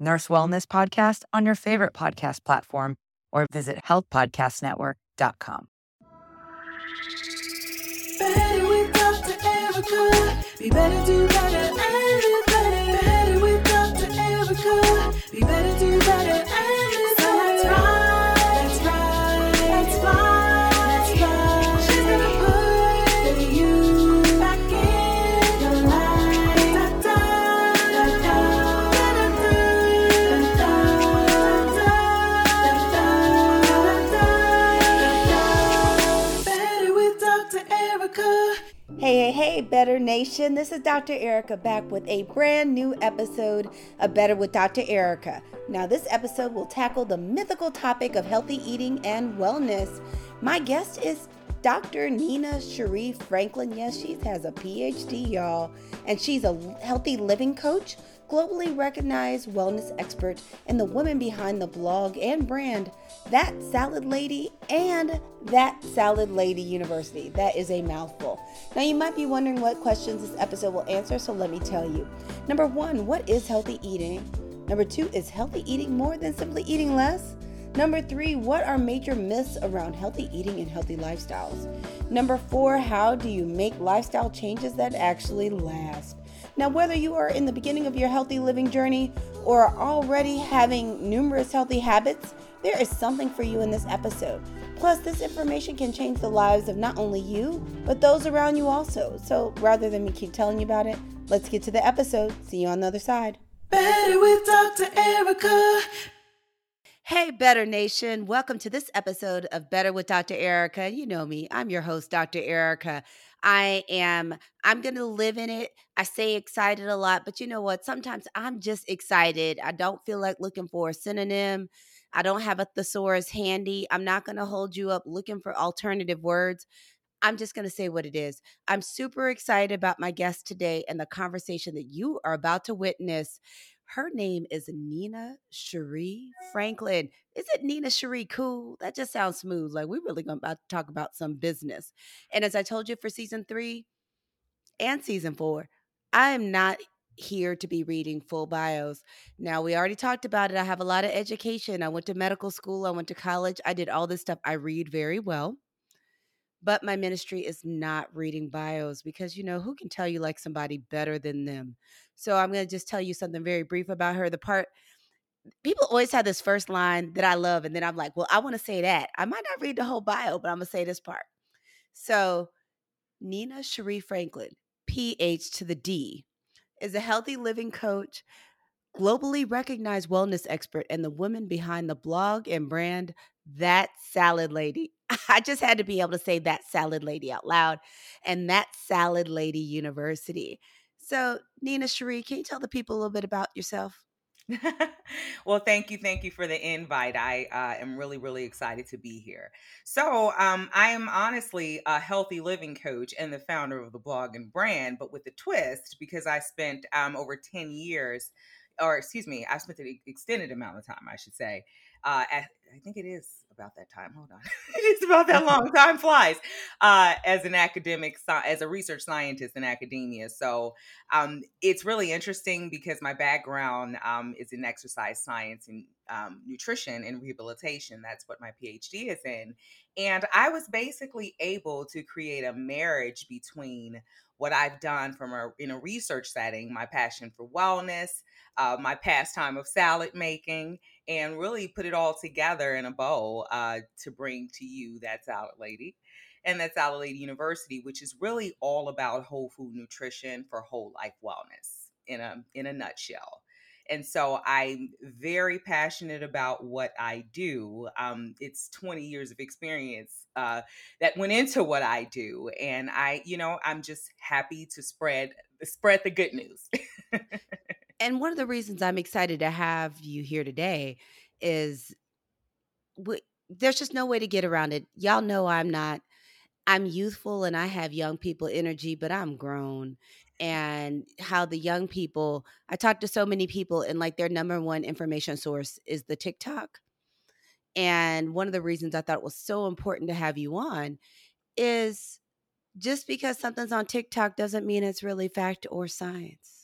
Nurse Wellness Podcast on your favorite podcast platform or visit healthpodcastnetwork.com. Better with. Be better, do better, and better. Better. Be better, do better, Hey, hey, hey, Better Nation. This is Dr. Erica back with a brand new episode of Better with Dr. Erica. Now, this episode will tackle the mythical topic of healthy eating and wellness. My guest is Dr. Nina Cherie Franklin. Yes, she has a PhD, y'all, and she's a healthy living coach, globally recognized wellness expert, and the woman behind the blog and brand That Salad Lady and That Salad Lady University. That is a mouthful. Now, you might be wondering what questions this episode will answer, so let me tell you. Number one, what is healthy eating? Number two, is healthy eating more than simply eating less? Number three, what are major myths around healthy eating and healthy lifestyles? Number four, how do you make lifestyle changes that actually last? Now, whether you are in the beginning of your healthy living journey or are already having numerous healthy habits, there is something for you in this episode. Plus, this information can change the lives of not only you, but those around you also. So, rather than me keep telling you about it, let's get to the episode. See you on the other side. Better with Dr. Erica. Hey, Better Nation. Welcome to this episode of Better with Dr. Erica. You know me, I'm your host, Dr. Erica. I am, I'm going to live in it. I say excited a lot, but you know what? Sometimes I'm just excited. I don't feel like looking for a synonym. I don't have a thesaurus handy. I'm not going to hold you up looking for alternative words. I'm just going to say what it is. I'm super excited about my guest today and the conversation that you are about to witness. Her name is Nina Cherie Franklin. Is it Nina Cherie cool? That just sounds smooth. Like we're really going to talk about some business. And as I told you for season three and season four, I am not here to be reading full bios. Now, we already talked about it. I have a lot of education. I went to medical school, I went to college, I did all this stuff. I read very well. But my ministry is not reading bios because, you know, who can tell you like somebody better than them? So I'm going to just tell you something very brief about her. The part people always have this first line that I love, and then I'm like, well, I want to say that. I might not read the whole bio, but I'm going to say this part. So, Nina Cherie Franklin, PH to the D, is a healthy living coach, globally recognized wellness expert, and the woman behind the blog and brand That Salad Lady. I just had to be able to say That Salad Lady out loud, and That Salad Lady University. So, Nina Cherie, can you tell the people a little bit about yourself? well, thank you, thank you for the invite. I uh, am really, really excited to be here. So, um, I am honestly a healthy living coach and the founder of the blog and brand, but with a twist because I spent um, over ten years, or excuse me, I spent an extended amount of time, I should say. Uh, at, I think it is about that time. Hold on, it is about that long. Time flies. Uh, as an academic, as a research scientist in academia, so um, it's really interesting because my background um, is in exercise science and um, nutrition and rehabilitation. That's what my PhD is in, and I was basically able to create a marriage between what I've done from a in a research setting, my passion for wellness, uh, my pastime of salad making, and really put it all together in a bowl uh, to bring to you that salad lady and that salad lady university which is really all about whole food nutrition for whole life wellness in a in a nutshell and so i'm very passionate about what i do um, it's 20 years of experience uh, that went into what i do and i you know i'm just happy to spread spread the good news and one of the reasons I'm excited to have you here today is there's just no way to get around it. Y'all know I'm not I'm youthful and I have young people energy, but I'm grown. And how the young people, I talk to so many people, and like their number one information source is the TikTok. And one of the reasons I thought it was so important to have you on is just because something's on TikTok doesn't mean it's really fact or science.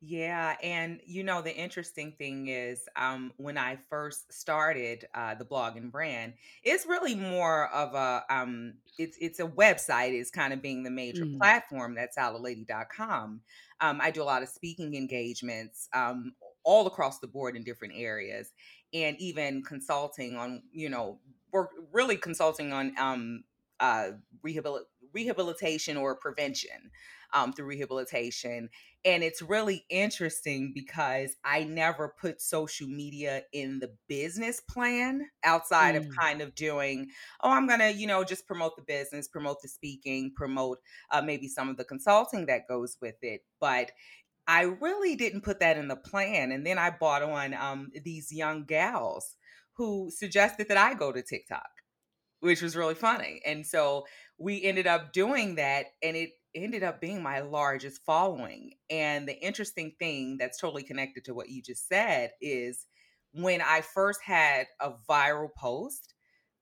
Yeah. And you know the interesting thing is um when I first started uh the blog and brand, it's really more of a um it's it's a website is kind of being the major Mm, platform thatsaladlady.com. Um I do a lot of speaking engagements um all across the board in different areas and even consulting on, you know, work really consulting on um uh rehabil- rehabilitation or prevention um, through rehabilitation and it's really interesting because I never put social media in the business plan outside of mm, kind of doing, oh, I'm going to, you know, just promote the business, promote the speaking, promote uh, maybe some of the consulting that goes with it. But I really didn't put that in the plan. And then I bought on um, these young gals who suggested that I go to TikTok which was really funny. And so we ended up doing that, and it ended up being my largest following. And the interesting thing that's totally connected to what you just said is when I first had a viral post,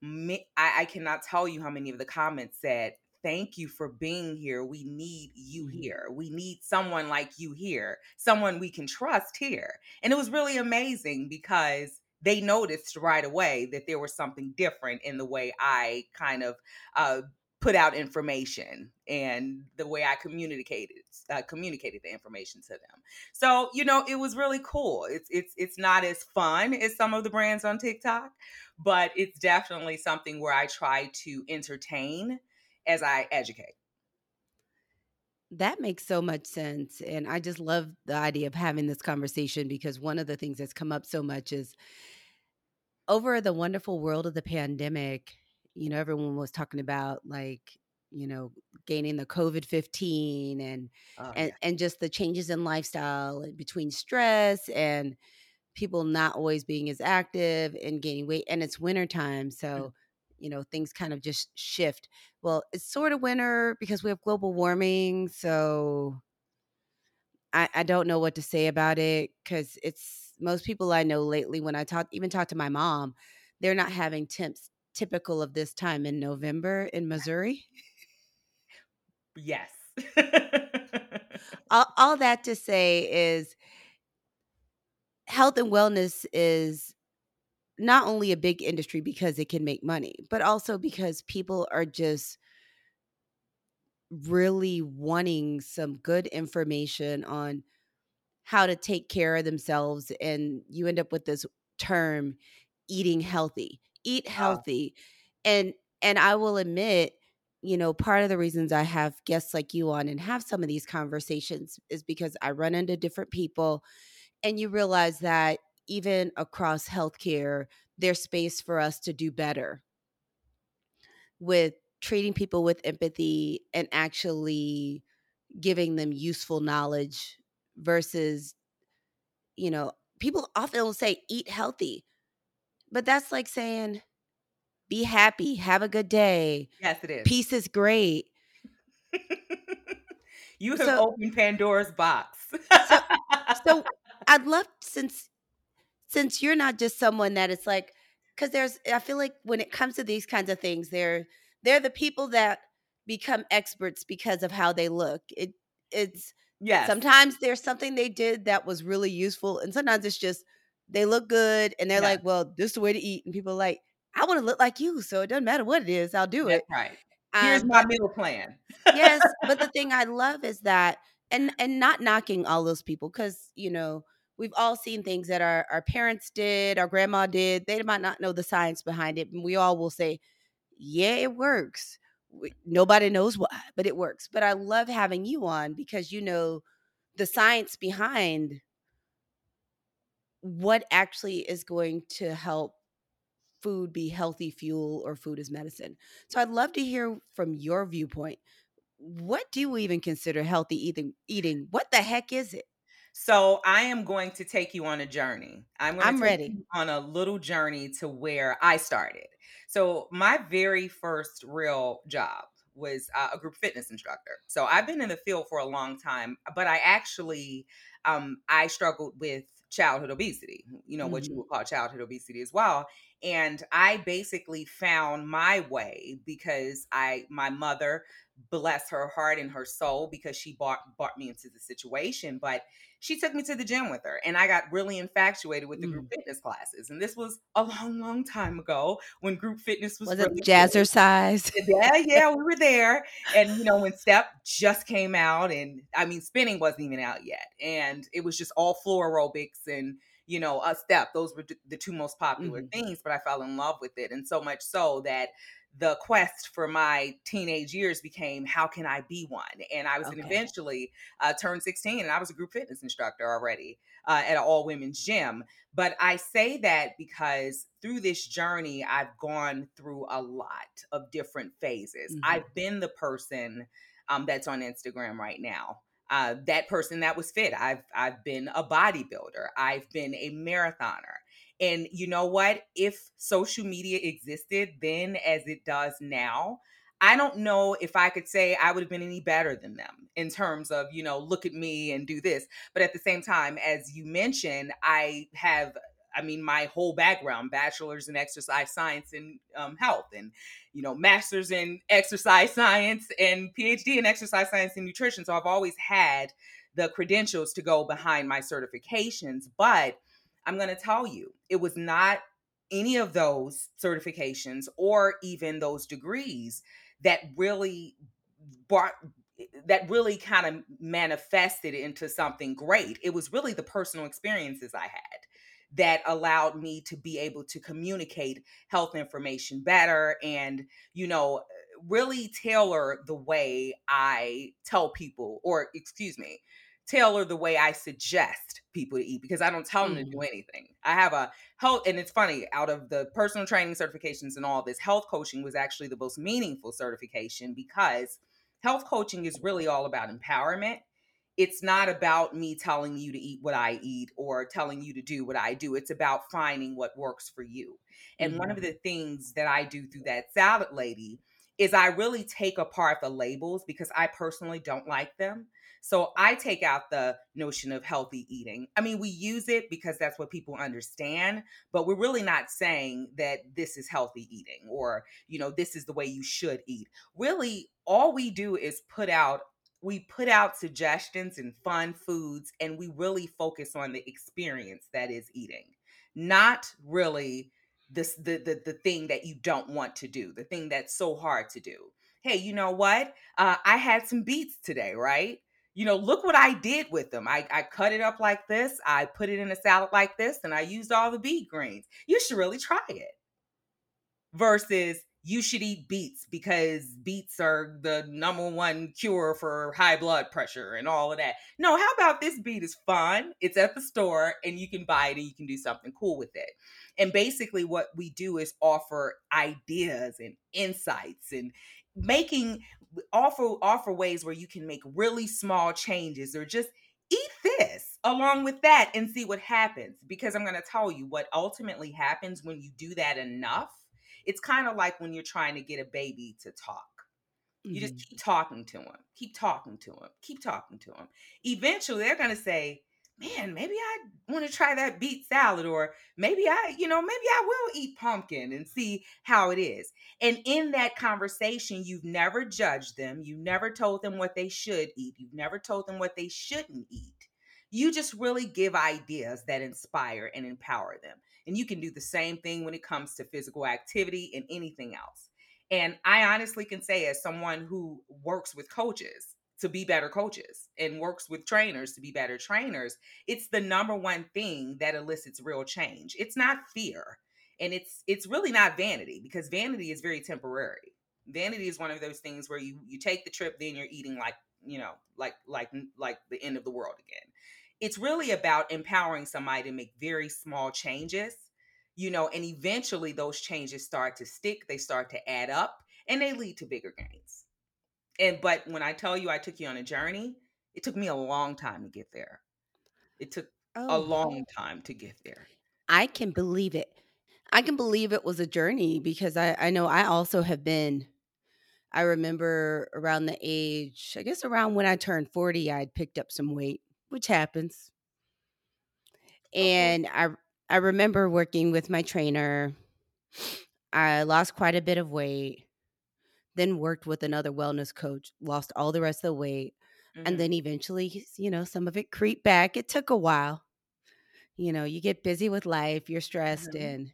me, I, I cannot tell you how many of the comments said, Thank you for being here. We need you mhm. here. We need someone like you here, someone we can trust here. And it was really amazing because they noticed right away that there was something different in the way I kind of uh, put out information and the way I communicated uh, communicated the information to them. So you know, it was really cool. It's it's it's not as fun as some of the brands on TikTok, but it's definitely something where I try to entertain as I educate. That makes so much sense. And I just love the idea of having this conversation because one of the things that's come up so much is over the wonderful world of the pandemic, you know, everyone was talking about like, you know, gaining the COVID-15 and Oh and yeah. and just the changes in lifestyle between stress and people not always being as active and gaining weight. And it's wintertime. Mm. So, you know, things kind of just shift. Well, it's sort of winter because we have global warming. So I, I don't know what to say about it because it's most people I know lately when I talk even talk to my mom, they're not having temps typical of this time in November in Missouri. Yes. All, all that to say is health and wellness is not only a big industry because it can make money, but also because people are just really wanting some good information on how to take care of themselves and you end up with this term eating healthy eat healthy and and i will admit you know part of the reasons i have guests like you on and have some of these conversations is because i run into different people and you realize that even across healthcare there's space for us to do better with treating people with empathy and actually giving them useful knowledge versus you know, people often will say eat healthy, but that's like saying be happy, have a good day, yes, it is. peace is great. you have So opened Pandora's box. so so I'd love since since you're not just someone that it's like cuz there's I feel like when it comes to these kinds of things they're they're the people that become experts because of how they look. It it's yes. sometimes there's something they did that was really useful and sometimes it's just they look good and they're Yes. like, "Well, this is the way to eat." And people are like, "I want to look like you, so it doesn't matter what it is, I'll do That's it." right. Here's Um, my meal plan. yes, but the thing I love is that and and not knocking all those people cuz you know, we've all seen things that our our parents did, our grandma did. They might not know the science behind it, and we all will say, "Yeah, it works." We, nobody knows why, but it works. But I love having you on because you know the science behind what actually is going to help food be healthy fuel or food as medicine. So I'd love to hear from your viewpoint. What do you even consider healthy eating eating? What the heck is it? So I am going to take you on a journey. I'm going to I'm take ready. you on a little journey to where I started. So my very first real job was uh, a group fitness instructor. So I've been in the field for a long time, but I actually um, I struggled with childhood obesity. You know what you Mhm. would call childhood obesity as well. And I basically found my way because I my mother bless her heart and her soul because she brought brought me into the situation but she took me to the gym with her and i got really infatuated with the group Mm. fitness classes and this was a long long time ago when group fitness was, Was really it jazzercise? yeah yeah we were there and you know when step just came out and i mean spinning wasn't even out yet and it was just all floor aerobics and you know a step those were the two most popular Mhm. things but i fell in love with it and so much so that the quest for my teenage years became how can I be one? And I was Okay. eventually uh, turned 16 and I was a group fitness instructor already uh, at an all women's gym. But I say that because through this journey, I've gone through a lot of different phases. Mhm. I've been the person um, that's on Instagram right now. Uh, that person that was fit. I've I've been a bodybuilder. I've been a marathoner. And you know what? If social media existed then as it does now, I don't know if I could say I would have been any better than them in terms of, you know, look at me and do this. But at the same time, as you mentioned, I have, I mean, my whole background bachelor's in exercise science and um, health, and, you know, master's in exercise science and PhD in exercise science and nutrition. So I've always had the credentials to go behind my certifications. But I'm going to tell you, it was not any of those certifications or even those degrees that really brought that really kind of manifested into something great. It was really the personal experiences I had that allowed me to be able to communicate health information better and, you know, really tailor the way I tell people, or excuse me, tailor the way I suggest people to eat because I don't tell them to do mm. anything. I have a health, and it's funny, out of the personal training certifications and all this, health coaching was actually the most meaningful certification because health coaching is really all about empowerment. It's not about me telling you to eat what I eat or telling you to do what I do. It's about finding what works for you. And one of mm-hmm. the things that I do through that salad lady is I really take apart the labels because I personally don't like them. So I take out the notion of healthy eating. I mean, we use it because that's what people understand, but we're really not saying that this is healthy eating or, you know, this is the way you should eat. Really, all we do is put out we put out suggestions and fun foods and we really focus on the experience that is eating, not really this the, the the thing that you don't want to do, the thing that's so hard to do. Hey, you know what? Uh, I had some beets today, right? you know, look what I did with them. I, I cut it up like this, I put it in a salad like this, and I used all the beet greens. You should really try it. Versus you should eat beets because beets are the number one cure for high blood pressure and all of that. No, how about this beet is fun? It's at the store and you can buy it and you can do something cool with it. And basically, what we do is offer ideas and insights and making offer offer ways where you can make really small changes or just eat this along with that and see what happens because i'm going to tell you what ultimately happens when you do that enough it's kind of like when you're trying to get a baby to talk you just mm-hmm. keep talking to them keep talking to them keep talking to them eventually they're going to say man, maybe I want to try that beet salad, or maybe I, you know, maybe I will eat pumpkin and see how it is. And in that conversation, you've never judged them, you never told them what they should eat, you've never told them what they shouldn't eat. You just really give ideas that inspire and empower them. And you can do the same thing when it comes to physical activity and anything else. And I honestly can say, as someone who works with coaches, to be better coaches and works with trainers to be better trainers it's the number one thing that elicits real change. It's not fear and it's it's really not vanity because vanity is very temporary. Vanity is one of those things where you you take the trip then you're eating like you know like like like the end of the world again it's really about empowering somebody to make very small changes you know and eventually those changes start to stick they start to add up and they lead to bigger gains and but when I tell you I took you on a journey, it took me a long time to get there. It took a Oh, long time to get there. I can believe it. I can believe it was a journey because I, I know I also have been. I remember around the age, I guess around when I turned 40, I'd picked up some weight, which happens. Okay. And I I remember working with my trainer. I lost quite a bit of weight, then worked with another wellness coach, lost all the rest of the weight, and Mhm. then eventually, you know, some of it creeped back. It took a while. You know, you get busy with life, you're stressed Mhm. and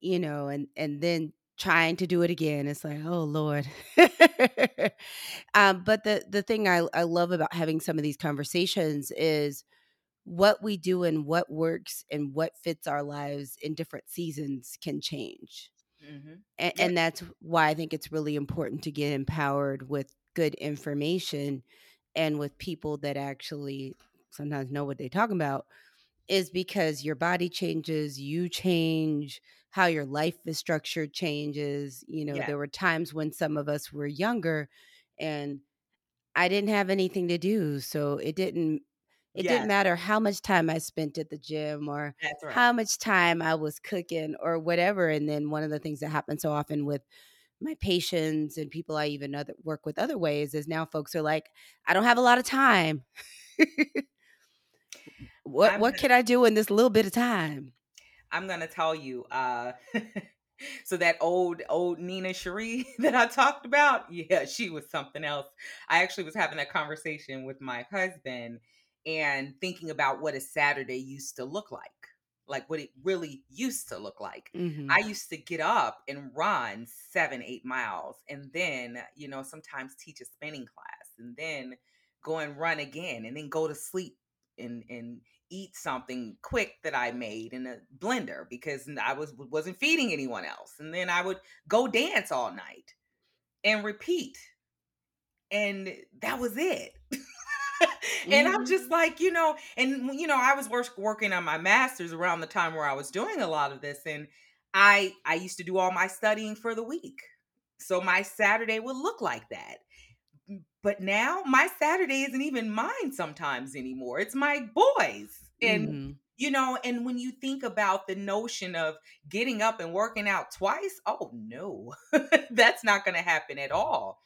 you know, and and then trying to do it again. It's like, oh Lord. um, but the the thing I, I love about having some of these conversations is what we do and what works and what fits our lives in different seasons can change. Mhm. And, and that's why I think it's really important to get empowered with good information and with people that actually sometimes know what they're talking about is because your body changes, you change, how your life is structured changes. You know, Yeah. there were times when some of us were younger and I didn't have anything to do, so it didn't it didn't matter how much time I spent at the gym or right. how much time I was cooking or whatever. And then one of the things that happens so often with my patients and people I even other, work with other ways is now folks are like, I don't have a lot of time. what I'm what can I do in this little bit of time? I'm gonna tell you, uh so that old old Nina Cherie that I talked about, yeah, she was something else. I actually was having that conversation with my husband and thinking about what a Saturday used to look like. Like what it really used to look like. hmm I used to get up and run seven, eight miles, and then, you know, sometimes teach a spinning class, and then go and run again, and then go to sleep and and eat something quick that I made in a blender because I was wasn't feeding anyone else, and then I would go dance all night and repeat, and that was it. and I'm just hmm like, you know, and you know, I was work, working on my master's around the time where I was doing a lot of this, and I I used to do all my studying for the week, so my Saturday would look like that. But now my Saturday isn't even mine sometimes anymore. It's my boys, and hmm you know, and when you think about the notion of getting up and working out twice, oh no, that's not going to happen at all.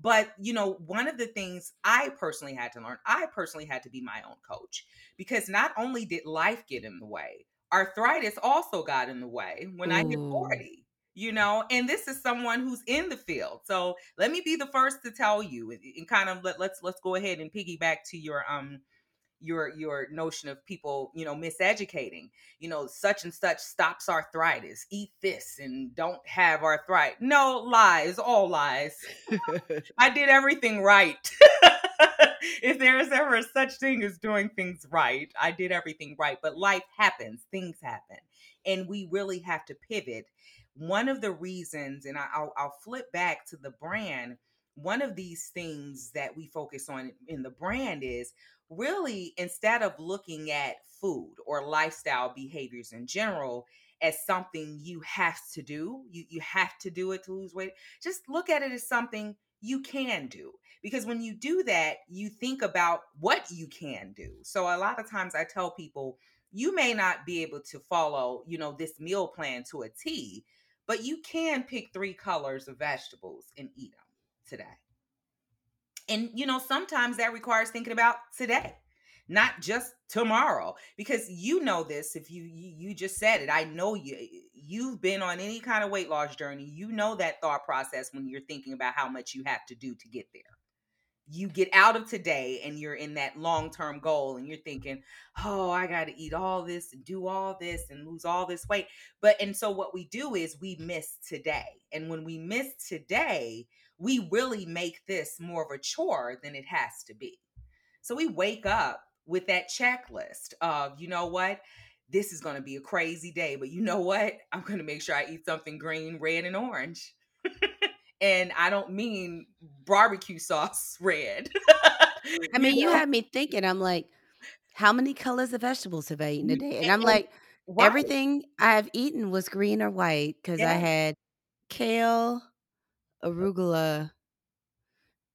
But, you know, one of the things I personally had to learn, I personally had to be my own coach because not only did life get in the way, arthritis also got in the way when I hit 40, you know, and this is someone who's in the field. So let me be the first to tell you and, and kind of let, let's let's go ahead and piggyback to your um your your notion of people you know miseducating you know such and such stops arthritis eat this and don't have arthritis no lies all lies I did everything right. if there is ever such thing as doing things right, I did everything right. But life happens, things happen, and we really have to pivot. One of the reasons, and I- I'll, I'll flip back to the brand. One of these things that we focus on in the brand is really instead of looking at food or lifestyle behaviors in general as something you have to do, you, you have to do it to lose weight, just look at it as something you can do. Because when you do that you think about what you can do. So a lot of times i tell people you may not be able to follow you know this meal plan to a t but you can pick three colors of vegetables and eat them today and you know sometimes that requires thinking about today not just tomorrow because you know this if you you, just said it i know you you've been on any kind of weight loss journey you know that thought process when you're thinking about how much you have to do to get there. You get out of today and you're in that long-term goal and you're thinking oh i got to eat all this and do all this and lose all this weight. But and so what we do is we miss today and when we miss today we really make this more of a chore than it has to be so we wake up with that checklist of, you know what? This is going to be a crazy day, but you know what? I'm going to make sure I eat something green, red, and orange. and I don't mean barbecue sauce red. I mean, you know? had me thinking, I'm like, how many colors of vegetables have I eaten today? And I'm like, right. everything I've eaten was green or white because I had kale, arugula,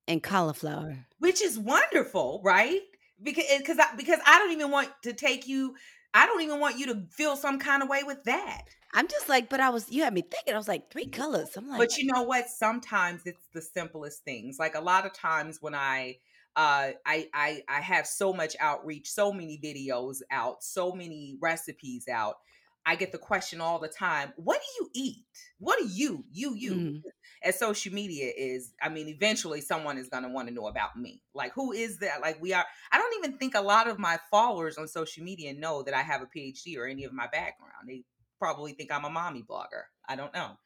and cauliflower. which is wonderful, right? because because I, because I don't even want to take you. I don't even want you to feel some kind of way with that. I'm just like, but I was you had me thinking. I was like, three colors. I'm like, But you know what? Sometimes it's the simplest things. Like a lot of times when I uh I I I have so much outreach, so many videos out, so many recipes out. I get the question all the time, what do you eat? What do you, you, you? Mhm. As social media is, I mean, eventually someone is gonna want to know about me. Like, who is that? Like, we are, I don't even think a lot of my followers on social media know that I have a PhD or any of my background. They probably think I'm a mommy blogger. I don't know.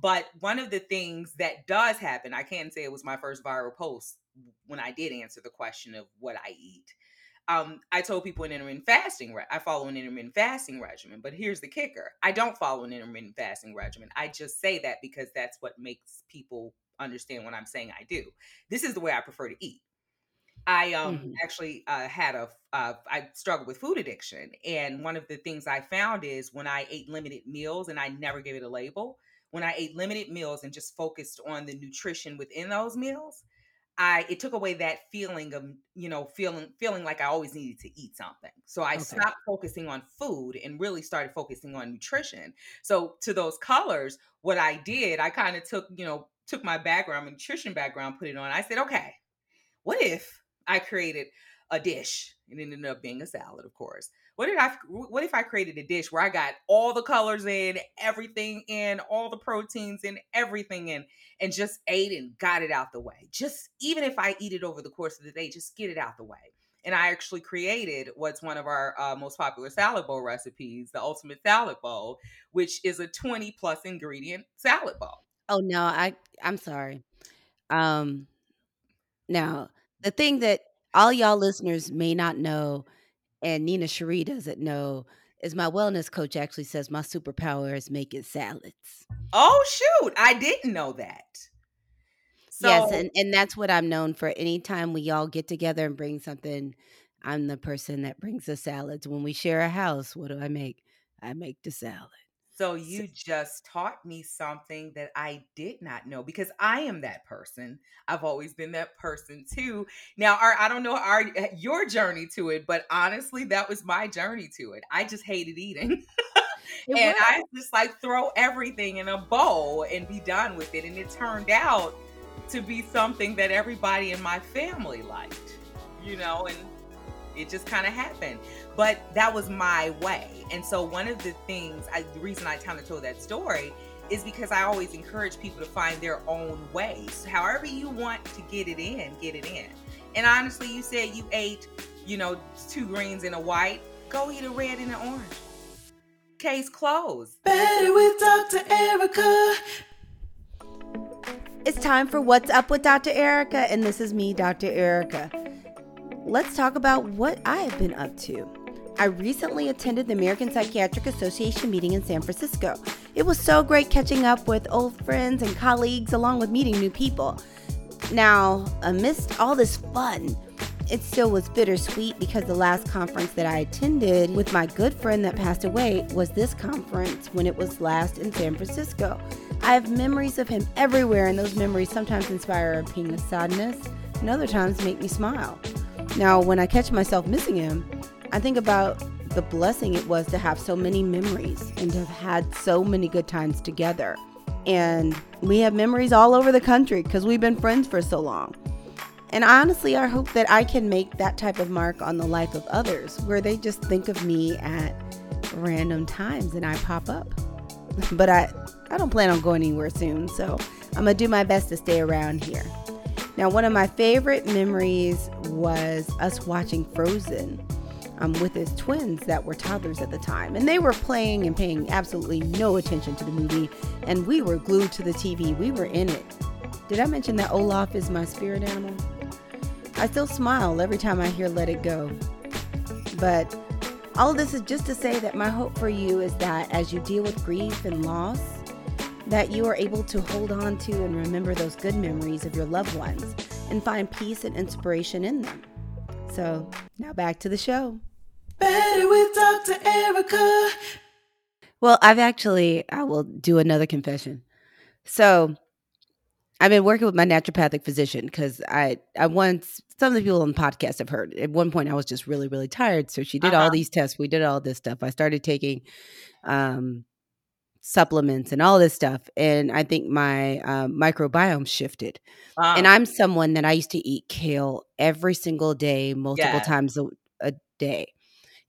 But one of the things that does happen, I can say it was my first viral post when I did answer the question of what I eat. Um, I told people an intermittent fasting. Re- I follow an intermittent fasting regimen, but here's the kicker: I don't follow an intermittent fasting regimen. I just say that because that's what makes people understand what I'm saying. I do. This is the way I prefer to eat. I um Mhm. actually uh, had a uh, I struggled with food addiction, and one of the things I found is when I ate limited meals and I never gave it a label. When I ate limited meals and just focused on the nutrition within those meals, I it took away that feeling of you know feeling feeling like I always needed to eat something. So I Okay. stopped focusing on food and really started focusing on nutrition. So to those colors, what I did, I kind of took you know took my background, my nutrition background, put it on. I said, okay, what if I created a dish it ended up being a salad, of course. What did I what if I created a dish where I got all the colors in, everything in, all the proteins in, everything in, and just ate and got it out the way. Just even if I eat it over the course of the day, just get it out the way. And I actually created what's one of our uh, most popular salad bowl recipes, the ultimate salad bowl, which is a 20 plus ingredient salad bowl. oh no, I I'm sorry. Um, now the thing that all y'all listeners may not know, and Nina Cherie doesn't know, is my wellness coach actually says my superpower is making salads. Oh shoot, I didn't know that. So yes, and, and that's what I'm known for. Anytime we all get together and bring something, I'm the person that brings the salads. When we share a house, what do I make? I make the salad. So you just taught me something that I did not know because I am that person. I've always been that person too. Now, our, I don't know our eh, your journey to it, but honestly, that was my journey to it. I just hated eating, and was. I just like throw everything in a bowl and be done with it. And it turned out to be something that everybody in my family liked, you know, and it just kind of happened but that was my way and so one of the things I, the reason i kind of told that story is because i always encourage people to find their own ways however you want to get it in get it in and honestly you said you ate you know two greens and a white go eat a red and an orange case closed Better with Dr. Erica. It's time for What's Up with Dr. Erica, and this is me, Dr. Erica. Let's talk about what I have been up to. I recently attended the American Psychiatric Association meeting in San Francisco. It was so great catching up with old friends and colleagues, along with meeting new people. Now, amidst all this fun, it still was bittersweet because the last conference that I attended with my good friend that passed away was this conference when it was last in San Francisco. I have memories of him everywhere, and those memories sometimes inspire a pang of sadness and other times make me smile. Now, when I catch myself missing him, I think about the blessing it was to have so many memories and to have had so many good times together. And we have memories all over the country because we've been friends for so long. And honestly, I hope that I can make that type of mark on the life of others where they just think of me at random times and I pop up. But I, I don't plan on going anywhere soon, so I'm gonna do my best to stay around here. Now, one of my favorite memories was us watching Frozen um, with his twins that were toddlers at the time. And they were playing and paying absolutely no attention to the movie. And we were glued to the TV, we were in it. Did I mention that Olaf is my spirit animal? I still smile every time I hear Let It Go. But all of this is just to say that my hope for you is that as you deal with grief and loss, that you are able to hold on to and remember those good memories of your loved ones and find peace and inspiration in them. So, now back to the show. Better with Dr. Erica. Well, I've actually, I will do another confession. So, I've been working with my naturopathic physician because I I once some of the people on the podcast have heard. At one point, I was just really really tired, so she did Uh-huh. all these tests. We did all this stuff. I started taking um, supplements and all this stuff, and I think my um, microbiome shifted. And Uh, I'm someone that I used to eat kale every single day, multiple Yes. times a, a day.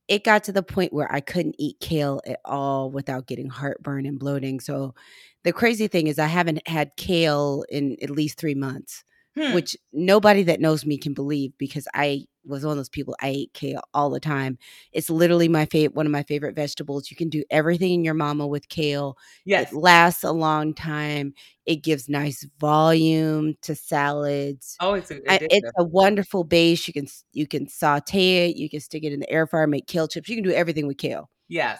It got to the point where I couldn't eat kale at all without getting heartburn and bloating. So the crazy thing is I haven't had kale in at least 3 months, hmm. which nobody that knows me can believe because I was one of those people I ate kale all the time. It's literally my favorite one of my favorite vegetables. You can do everything in your mama with kale. yes. It lasts a long time. It gives nice volume to salads. Oh, it's a, I, addictive. it's a wonderful base. You can you can saute it. You can stick it in the air fryer, make kale chips. You can do everything with kale. yes.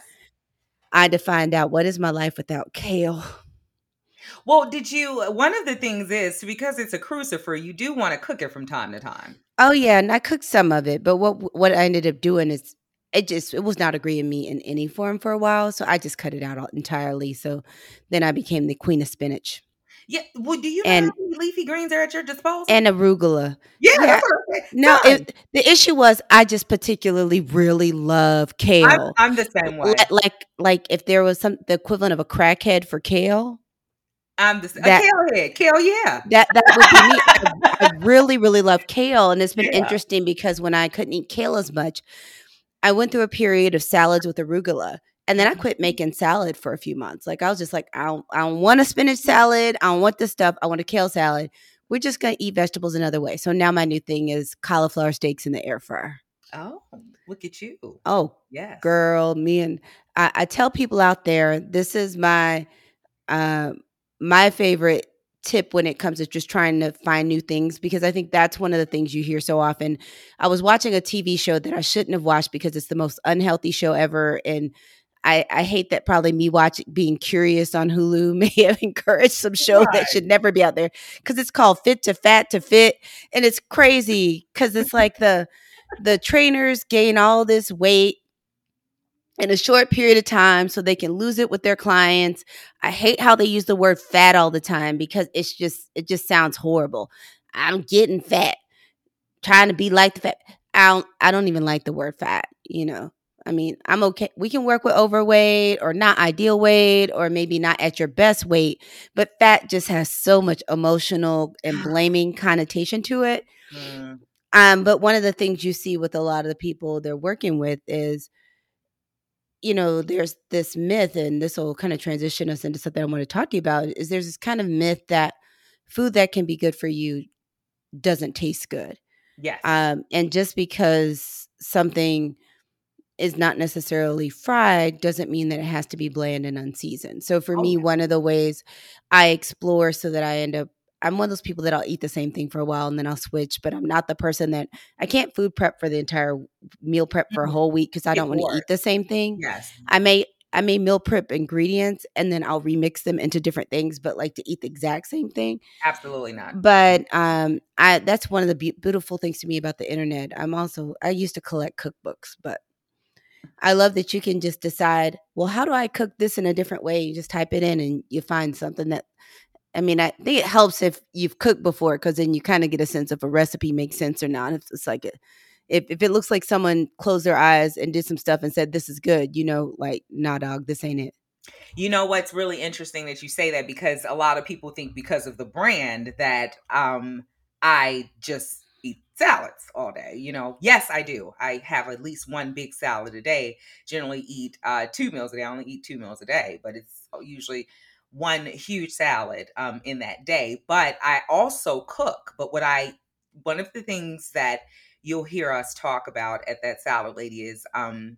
I had to find out what is my life without kale. Well, did you? One of the things is because it's a crucifer, you do want to cook it from time to time. Oh yeah, and I cooked some of it, but what what I ended up doing is it just it was not agreeing me in any form for a while, so I just cut it out entirely. So then I became the queen of spinach Yeah. Well, do you know And- how many leafy greens are at your disposal? and arugula. yeah, yeah. that's what I'm saying. No, it, the issue was I just particularly really love kale. I'm, I'm the same way. Li- like like if there was some the equivalent of a crackhead for kale, I'm the same. that- kale head, kale, yeah. that that would be me. I, I really really love kale, and it's been Yeah. interesting because when I couldn't eat kale as much, I went through a period of salads with arugula, and then I quit making salad for a few months. Like I was just like, I don't I don't want a spinach salad. I don't want this stuff. I want a kale salad. We're just gonna eat vegetables another way. So now my new thing is cauliflower steaks in the air fryer. Oh, look at you. Oh, yeah, girl me and I, I tell people out there this is my uh, my favorite tip when it comes to just trying to find new things because i think that's one of the things you hear so often i was watching a tv show that i shouldn't have watched because it's the most unhealthy show ever and I, I hate that probably me watching being curious on Hulu may have encouraged some show Right. that should never be out there because it's called Fit to Fat to Fit and it's crazy because it's like the the trainers gain all this weight in a short period of time so they can lose it with their clients. I hate how they use the word fat all the time because it's just it just sounds horrible. I'm getting fat. Trying to be like the fat. I don't I don't even like the word fat, you know. I mean, I'm okay. We can work with overweight or not ideal weight or maybe not at your best weight, but fat just has so much emotional and blaming connotation to it. Mm, Um, but one of the things you see with a lot of the people they're working with is, you know, there's this myth, and this will kind of transition us into something I want to talk to you about. Is there's this kind of myth that food that can be good for you doesn't taste good, yes. um, and just because something is not necessarily fried doesn't mean that it has to be bland and unseasoned. So for Oh, me, one of the ways I explore so that I end up I'm one of those people that I'll eat the same thing for a while and then I'll switch, but I'm not the person that I can't food prep for the entire meal prep for a Mhm. whole week because I don't want to eat the same thing. yes. I may I may meal prep ingredients and then I'll remix them into different things, but like to eat the exact same thing. Absolutely not. But um, I that's one of the be- beautiful things to me about the internet. I'm also I used to collect cookbooks, but I love that you can just decide, well, how do I cook this in a different way? You just type it in and you find something that. I mean, I think it helps if you've cooked before because then you kind of get a sense if a recipe makes sense or not. If it's like a, if if it looks like someone closed their eyes and did some stuff and said this is good, you know, like nah, dog, this ain't it. You know what's really interesting that you say that because a lot of people think because of the brand that um I just eat salads all day. You know, yes, I do. I have at least one big salad a day. Generally eat uh two meals a day. I only eat two meals a day, but it's usually one huge salad um in that day. But I also cook. But what I one of the things that you'll hear us talk about at that salad lady is um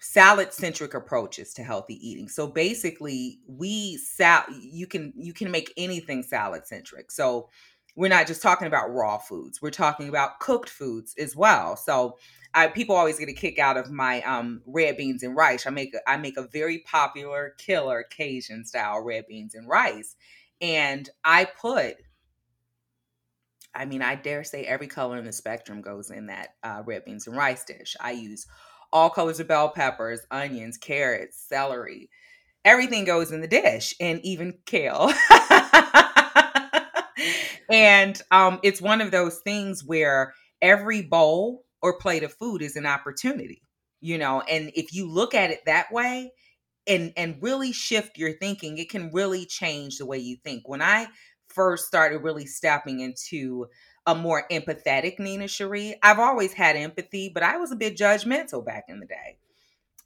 salad centric approaches to healthy eating so basically we sal you can you can make anything salad centric so we're not just talking about raw foods we're talking about cooked foods as well so I, people always get a kick out of my um, red beans and rice i make a, i make a very popular killer cajun style red beans and rice and i put I mean, I dare say every color in the spectrum goes in that uh, red beans and rice dish. I use all colors of bell peppers, onions, carrots, celery. Everything goes in the dish, and even kale. and um, it's one of those things where every bowl or plate of food is an opportunity, you know. And if you look at it that way, and and really shift your thinking, it can really change the way you think. When I first started really stepping into a more empathetic Nina Cherie, I've always had empathy, but I was a bit judgmental back in the day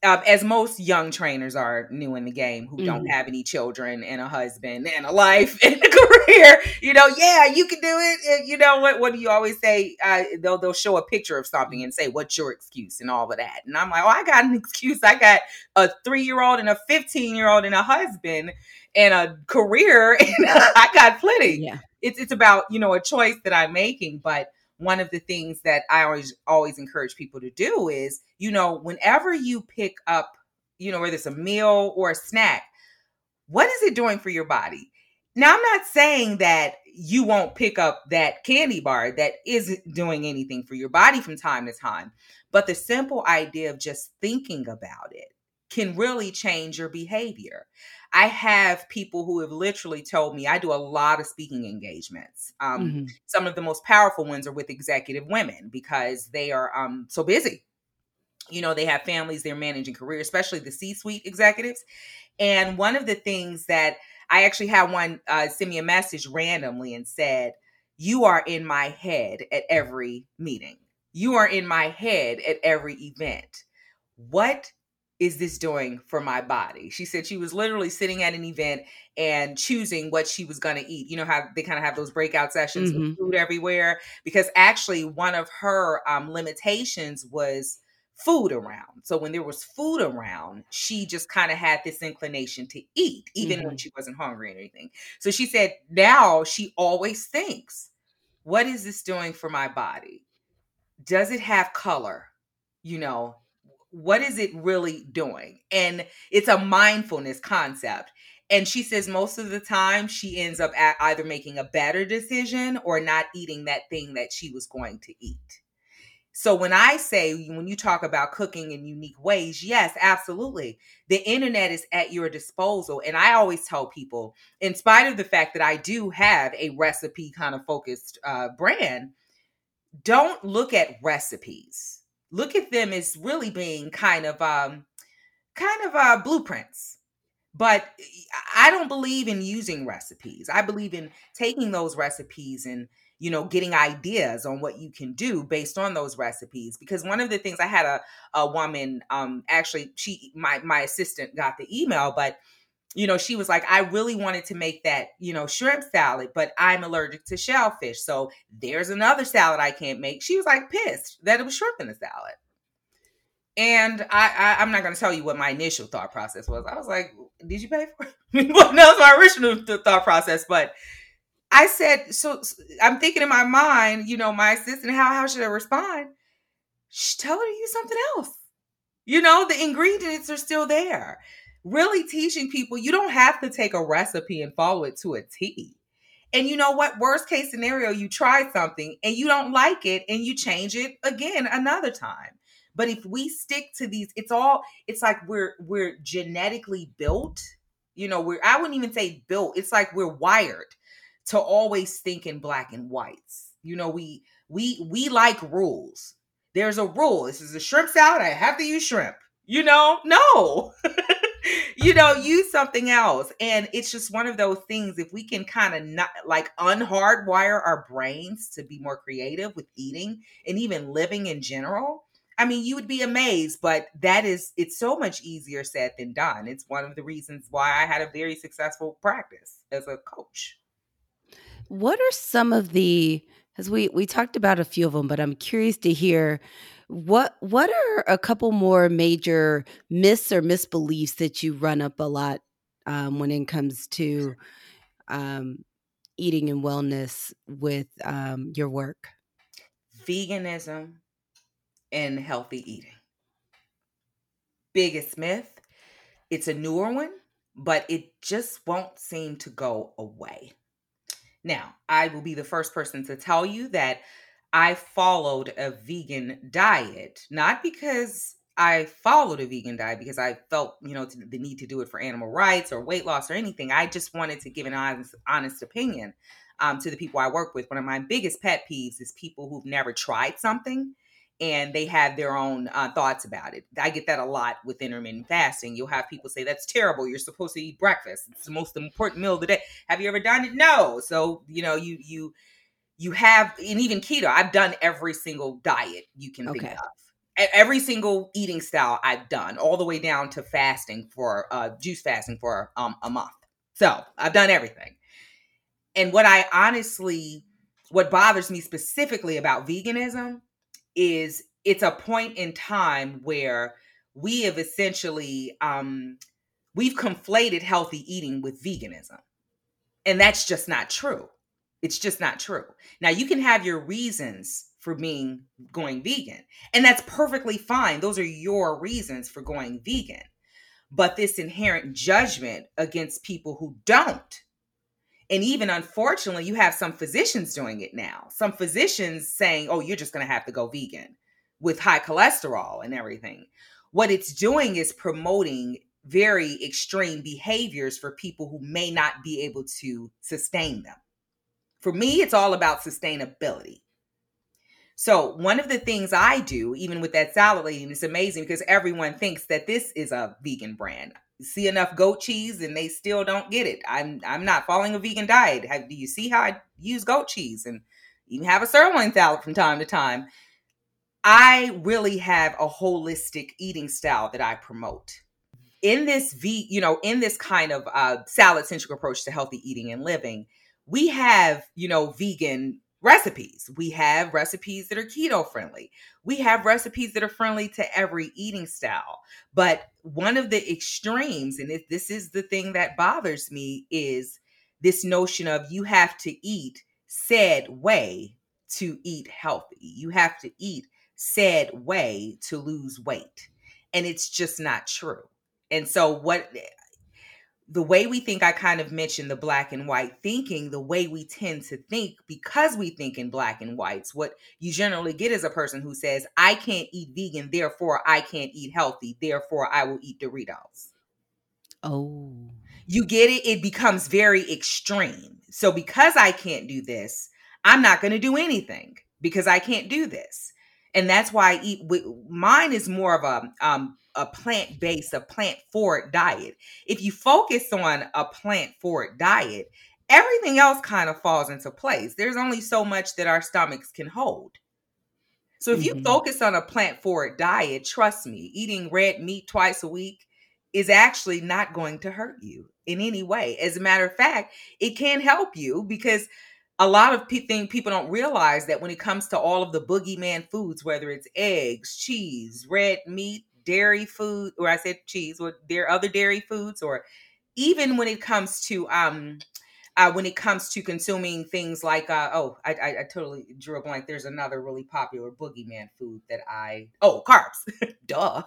um, as most young trainers are new in the game who don't Mhm. have any children and a husband and a life and a career, you know, yeah, you can do it. You know what? What do you always say? Uh, they'll they'll show a picture of something and say, "What's your excuse?" and all of that. And I'm like, "Oh, I got an excuse. I got a three year old and a fifteen year old and a husband and a career, and I got plenty." Yeah. It's it's about you know a choice that I'm making, but one of the things that I always always encourage people to do is, you know, whenever you pick up, you know, whether it's a meal or a snack, what is it doing for your body? Now, I'm not saying that you won't pick up that candy bar that isn't doing anything for your body from time to time, but the simple idea of just thinking about it can really change your behavior. I have people who have literally told me I do a lot of speaking engagements. Um, Mhm. some of the most powerful ones are with executive women because they are um, so busy. You know, they have families, they're managing careers, especially the C suite executives. And one of the things that I actually had one uh, send me a message randomly and said, You are in my head at every meeting, you are in my head at every event. What is this doing for my body? She said she was literally sitting at an event and choosing what she was going to eat. You know how they kind of have those breakout sessions Mhm. with food everywhere? Because actually, one of her um, limitations was food around. So when there was food around, she just kind of had this inclination to eat, even when she wasn't hungry or anything. So she said now she always thinks, what is this doing for my body? Does it have color? You know, what is it really doing? And it's a mindfulness concept. And she says most of the time she ends up either making a better decision or not eating that thing that she was going to eat. So when I say when you talk about cooking in unique ways, yes, absolutely. The internet is at your disposal and I always tell people in spite of the fact that I do have a recipe kind of focused uh, brand, don't look at recipes. Look at them as really being kind of um kind of uh blueprints. But I don't believe in using recipes. I believe in taking those recipes and you know getting ideas on what you can do based on those recipes because one of the things i had a, a woman um actually she my my assistant got the email but you know she was like i really wanted to make that you know shrimp salad but i'm allergic to shellfish so there's another salad i can't make she was like pissed that it was shrimp in the salad and I, I I'm not going to tell you what my initial thought process was. I was like, "Did you pay for it?" well, that was my original thought process. But I said, "So I'm thinking in my mind, you know, my assistant, how how should I respond? Sh- tell her to use something else. You know, the ingredients are still there. Really teaching people you don't have to take a recipe and follow it to a T. And you know what? Worst case scenario, you try something and you don't like it and you change it again another time. But if we stick to these, it's all it's like we're we're genetically built. You know, we're I wouldn't even say built. It's like we're wired to always think in black and whites. You know, we we we like rules. There's a rule. This is a shrimp salad. I have to use shrimp. You know, no. you know, use something else. And it's just one of those things. If we can kind of not like unhardwire our brains to be more creative with eating and even living in general, I mean, you would be amazed, but that is, it's so much easier said than done. It's one of the reasons why I had a very successful practice as a coach. What are some of the because we we talked about a few of them, but I'm curious to hear what what are a couple more major myths or misbeliefs that you run up a lot um, when it comes to um, eating and wellness with um, your work? Veganism and healthy eating. Biggest myth. It's a newer one, but it just won't seem to go away. Now, I will be the first person to tell you that I followed a vegan diet, not because I followed a vegan diet because I felt, you know, the need to do it for animal rights or weight loss or anything. I just wanted to give an honest, honest opinion um, to the people I work with. One of my biggest pet peeves is people who've never tried something and they have their own uh, thoughts about it. I get that a lot with intermittent fasting. You'll have people say, That's terrible. You're supposed to eat breakfast. It's the most important meal of the day. Have you ever done it? No. So, you know, you, you, you have, and even keto, I've done every single diet you can think of. Every single eating style I've done, all the way down to fasting for uh, juice fasting for um, a month. So I've done everything. And what I honestly, what bothers me specifically about veganism is it's a point in time where we have essentially um, we've conflated healthy eating with veganism, and that's just not true. It's just not true. Now you can have your reasons for being going vegan, and that's perfectly fine. Those are your reasons for going vegan. But this inherent judgment against people who don't and even unfortunately, you have some physicians doing it now. Some physicians saying, oh, you're just going to have to go vegan with high cholesterol and everything. What it's doing is promoting very extreme behaviors for people who may not be able to sustain them. For me, it's all about sustainability. So, one of the things I do, even with that salad lady, it's amazing because everyone thinks that this is a vegan brand see enough goat cheese and they still don't get it. I'm I'm not following a vegan diet. Have, do you see how I use goat cheese and even have a sirloin salad from time to time? I really have a holistic eating style that I promote. In this v, you know, in this kind of uh, salad centric approach to healthy eating and living, we have you know vegan recipes. We have recipes that are keto friendly. We have recipes that are friendly to every eating style. But one of the extremes, and this is the thing that bothers me, is this notion of you have to eat said way to eat healthy. You have to eat said way to lose weight. And it's just not true. And so, what the way we think, I kind of mentioned the black and white thinking, the way we tend to think because we think in black and whites, what you generally get is a person who says, I can't eat vegan, therefore I can't eat healthy, therefore I will eat Doritos. Oh. You get it? It becomes very extreme. So, because I can't do this, I'm not going to do anything because I can't do this. And that's why I eat. Mine is more of a um, a plant based, a plant forward diet. If you focus on a plant forward diet, everything else kind of falls into place. There's only so much that our stomachs can hold. So if you Mhm. focus on a plant forward diet, trust me, eating red meat twice a week is actually not going to hurt you in any way. As a matter of fact, it can help you because a lot of pe- thing people don't realize that when it comes to all of the boogeyman foods, whether it's eggs, cheese, red meat, dairy food, or I said cheese, or there other dairy foods, or even when it comes to um uh, when it comes to consuming things like uh, oh I, I I totally drew a blank. There's another really popular boogeyman food that I oh carbs, duh,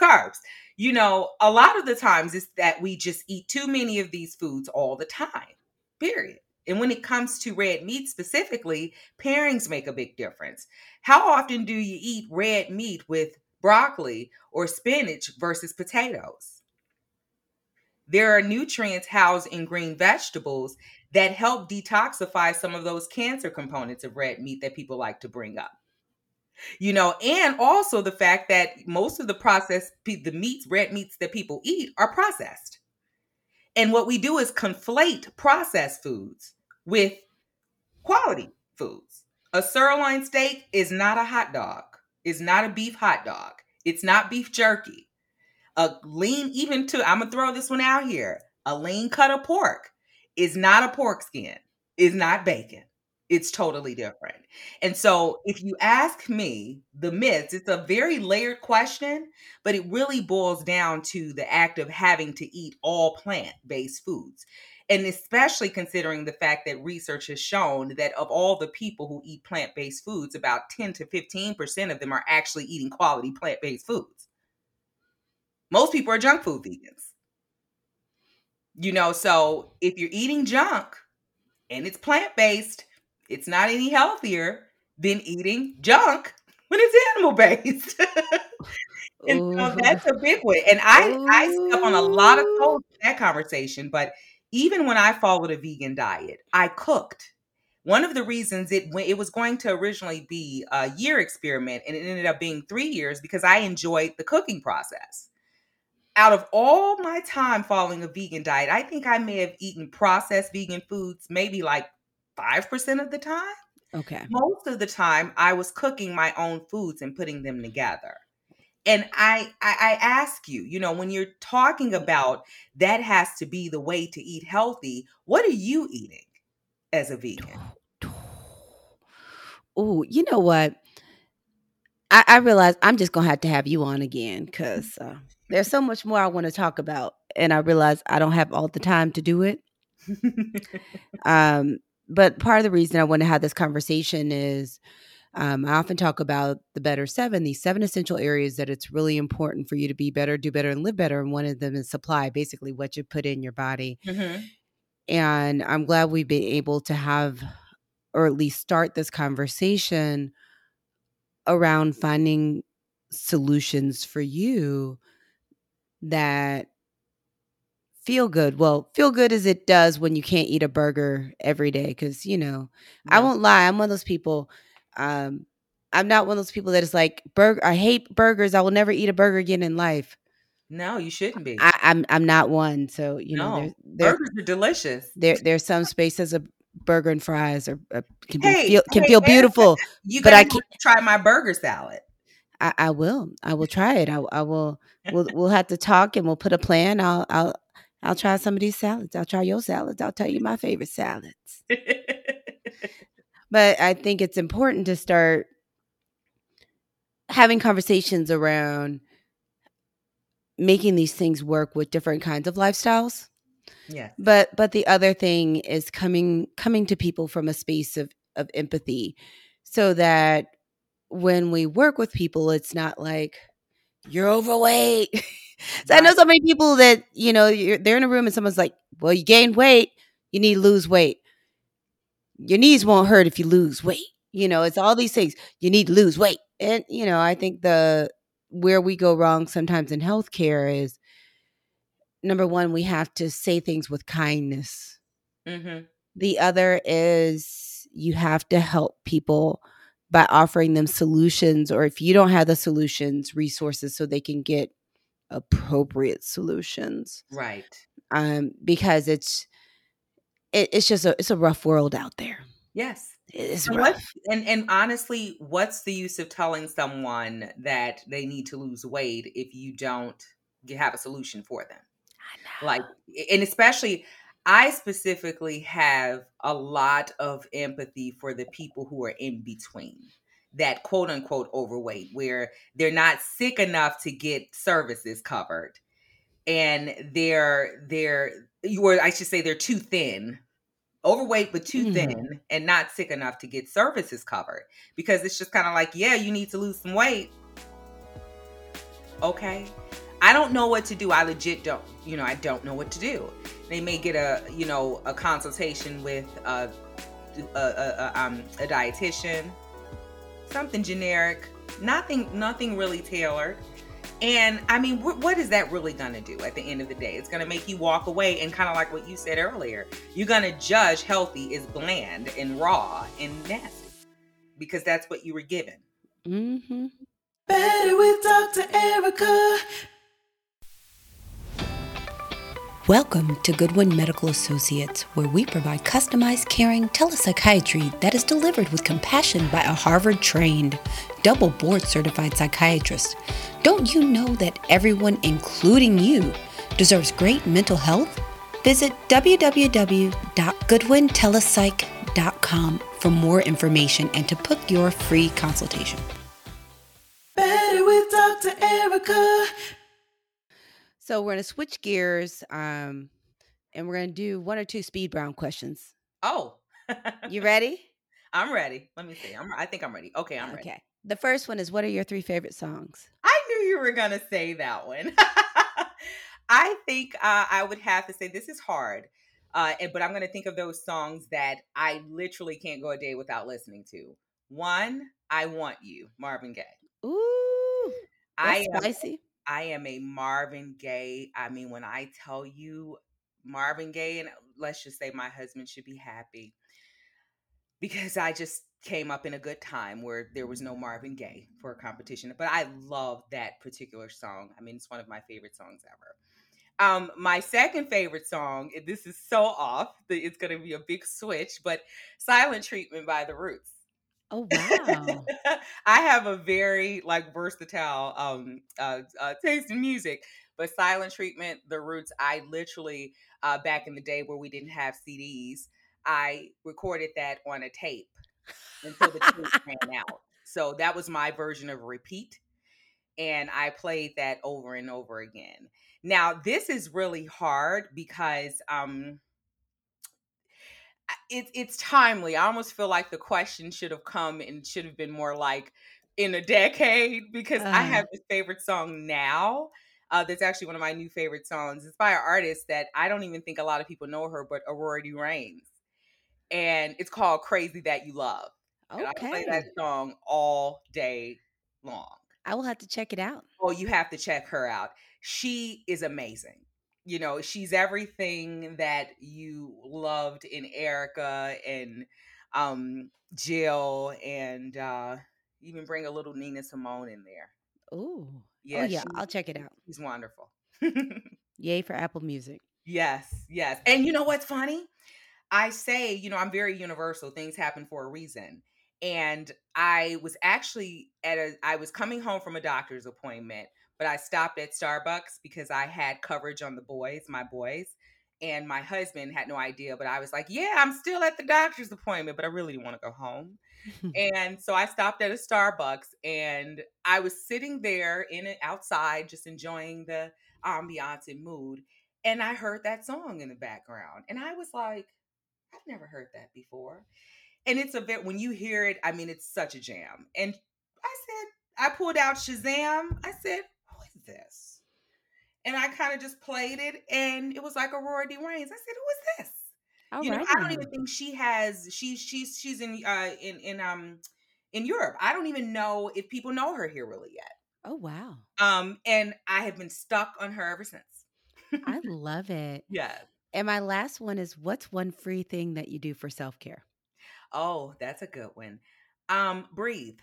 carbs. You know, a lot of the times it's that we just eat too many of these foods all the time. Period. And when it comes to red meat specifically, pairings make a big difference. How often do you eat red meat with broccoli or spinach versus potatoes? There are nutrients housed in green vegetables that help detoxify some of those cancer components of red meat that people like to bring up. You know, and also the fact that most of the processed the meats, red meats that people eat are processed. And what we do is conflate processed foods with quality foods. A sirloin steak is not a hot dog. It's not a beef hot dog. It's not beef jerky. A lean, even to, I'm gonna throw this one out here. A lean cut of pork is not a pork skin, is not bacon. It's totally different. And so, if you ask me the myths, it's a very layered question, but it really boils down to the act of having to eat all plant based foods. And especially considering the fact that research has shown that of all the people who eat plant based foods, about 10 to 15% of them are actually eating quality plant based foods. Most people are junk food vegans. You know, so if you're eating junk and it's plant based, it's not any healthier than eating junk when it's animal based. and so mm-hmm. that's a big one. And I I step on a lot of toes in that conversation, but even when I followed a vegan diet, I cooked. one of the reasons it it was going to originally be a year experiment and it ended up being three years because I enjoyed the cooking process. Out of all my time following a vegan diet, I think I may have eaten processed vegan foods maybe like 5% of the time. Okay. Most of the time, I was cooking my own foods and putting them together. And I, I, I ask you, you know, when you're talking about that has to be the way to eat healthy, what are you eating as a vegan? Oh, you know what? I, I realize I'm just gonna have to have you on again because uh, there's so much more I want to talk about, and I realize I don't have all the time to do it. Um, but part of the reason I want to have this conversation is um, I often talk about the better seven, these seven essential areas that it's really important for you to be better, do better, and live better. And one of them is supply, basically what you put in your body. Mhm. And I'm glad we've been able to have, or at least start this conversation around finding solutions for you that feel good. Well, feel good as it does when you can't eat a burger every day. Cause, you know, I won't lie, I'm one of those people. Um, I'm not one of those people that is like burger. I hate burgers. I will never eat a burger again in life. No, you shouldn't be. I, I'm I'm not one. So you know, no, there's there burgers are delicious. there there's some spaces of burger and fries or uh, can be Hey, feel can hey, feel beautiful. You But I to try my burger salad. I, I will. I will try it. I, I will. We'll we'll have to talk and we'll put a plan. I'll I'll I'll try some of these salads. I'll try your salads. I'll tell you my favorite salads. But I think it's important to start having conversations around making these things work with different kinds of lifestyles. yeah. But but the other thing is coming coming to people from a space of of empathy so that when we work with people it's not like you're overweight. so I know so many people that, you know, you're, they're in a room and someone's like, "Well, you gained weight, you need to lose weight." Your knees won't hurt if you lose weight. You know, it's all these things. You need to lose weight. And you know, I think the where we go wrong sometimes in healthcare is number one, we have to say things with kindness. hmm The other is you have to help people by offering them solutions, or if you don't have the solutions, resources so they can get appropriate solutions. Right. Um, because it's it, it's just a it's a rough world out there. Yes. It's And rough. what and and honestly, what's the use of telling someone that they need to lose weight if you don't have a solution for them? I know. Like, and especially, I specifically have a lot of empathy for the people who are in between that quote unquote overweight, where they're not sick enough to get services covered, and they're they're or I should say they're too thin overweight but too Mhm. thin and not sick enough to get services covered because it's just kind of like yeah you need to lose some weight. Okay? I don't know what to do. I legit don't you know i don't know what to do. They may get a you know a consultation with a a, a, a, um, a dietitian something generic nothing nothing really tailored and I mean, wh- what is that really going to do at the end of the day? It's going to make you walk away and kind of like what you said earlier, you're going to judge healthy as bland and raw and nasty because that's what you were given. Mm-hmm. Better with Dr. Ericka. Welcome to Goodwin Medical Associates, where we provide customized, caring telepsychiatry that is delivered with compassion by a Harvard trained, double board certified psychiatrist. Don't you know that everyone, including you, deserves great mental health? Visit www.goodwintelepsych.com for more information and to book your free consultation. Better with Dr. Ericka. So we're gonna switch gears, um, and we're gonna do one or two speed round questions. Oh, You ready? I'm ready. Let me see. I'm, I think I'm ready. Okay, I'm ready. Okay. The first one is what are your three favorite songs? I knew you were going to say that one. I think uh, I would have to say this is hard. Uh, but I'm going to think of those songs that I literally can't go a day without listening to. One, I Want You, Marvin Gaye. Ooh, I that's am, spicy. I am a Marvin Gaye. I mean, when I tell you Marvin Gaye, and let's just say my husband should be happy. because I just came up in a good time where there was no Marvin Gaye for a competition. But I love that particular song. I mean, it's one of my favorite songs ever. Um, my second favorite song, this is so off, it's going to be a big switch, but Silent Treatment by The Roots. Oh wow. I have a very like versatile um uh, uh taste in music, but Silent Treatment, The Roots, I literally uh back in the day where we didn't have CDs, I recorded that on a tape until the tape ran out. So that was my version of repeat and I played that over and over again. Now, this is really hard because um it, it's timely. I almost feel like the question should have come and should have been more like in a decade because I Uh-huh. have this favorite song now. Uh, that's actually one of my new favorite songs. It's by an artist that I don't even think a lot of people know her, but Aurora D. Rains. And it's called Crazy That You Love. And I play Okay. that song all day long. I will have to check it out. Oh, you have to check her out. She is amazing. You know, she's everything that you loved in Erykah and um Jill and uh even bring a little Nina Simone in there. Ooh. Yeah, oh yeah, I'll check it out. she's wonderful. Yay for Apple Music. yes, yes. And you know what's funny? I say, you know, I'm very universal. Things happen for a reason. And I was actually at a I was coming home from a doctor's appointment, but I stopped at Starbucks because I had coverage on the boys, my boys. And my husband had no idea, but I was like, "Yeah, I'm still at the doctor's appointment, but I really didn't want to go home." and so I stopped at a Starbucks and I was sitting there in it outside, just enjoying the ambiance and mood. And I heard that song in the background. And I was like, I've never heard that before. And it's a bit when you hear it, I mean, it's such a jam. And I said, I pulled out Shazam. I said, this? And I kind of just played it, and it was like Aurora D. Rains. I said, Who is this? All you know, I don't even think she has. She's she's she's in uh in in um in Europe. I don't even know if people know her here really yet. Oh wow. Um, and I have been stuck on her ever since. I love it. Yeah. And my last one is what's one free thing that you do for self-care? Oh, that's a good one. Um, breathe.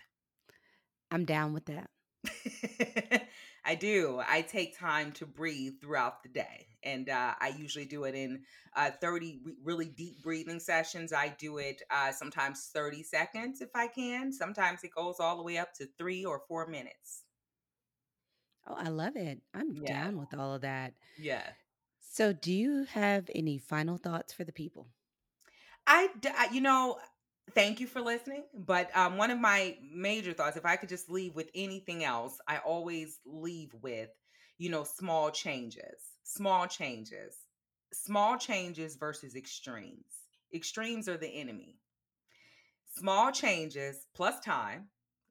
I'm down with that. I do. I take time to breathe throughout the day. And uh, I usually do it in uh, 30 re- really deep breathing sessions. I do it uh, sometimes 30 seconds if I can. Sometimes it goes all the way up to three or four minutes. Oh, I love it. I'm Yeah. down with all of that. Yeah. So, do you have any final thoughts for the people? I, d- I- you know, thank you for listening. But um, one of my major thoughts, if I could just leave with anything else, I always leave with, you know, small changes, small changes, small changes versus extremes. Extremes are the enemy. Small changes plus time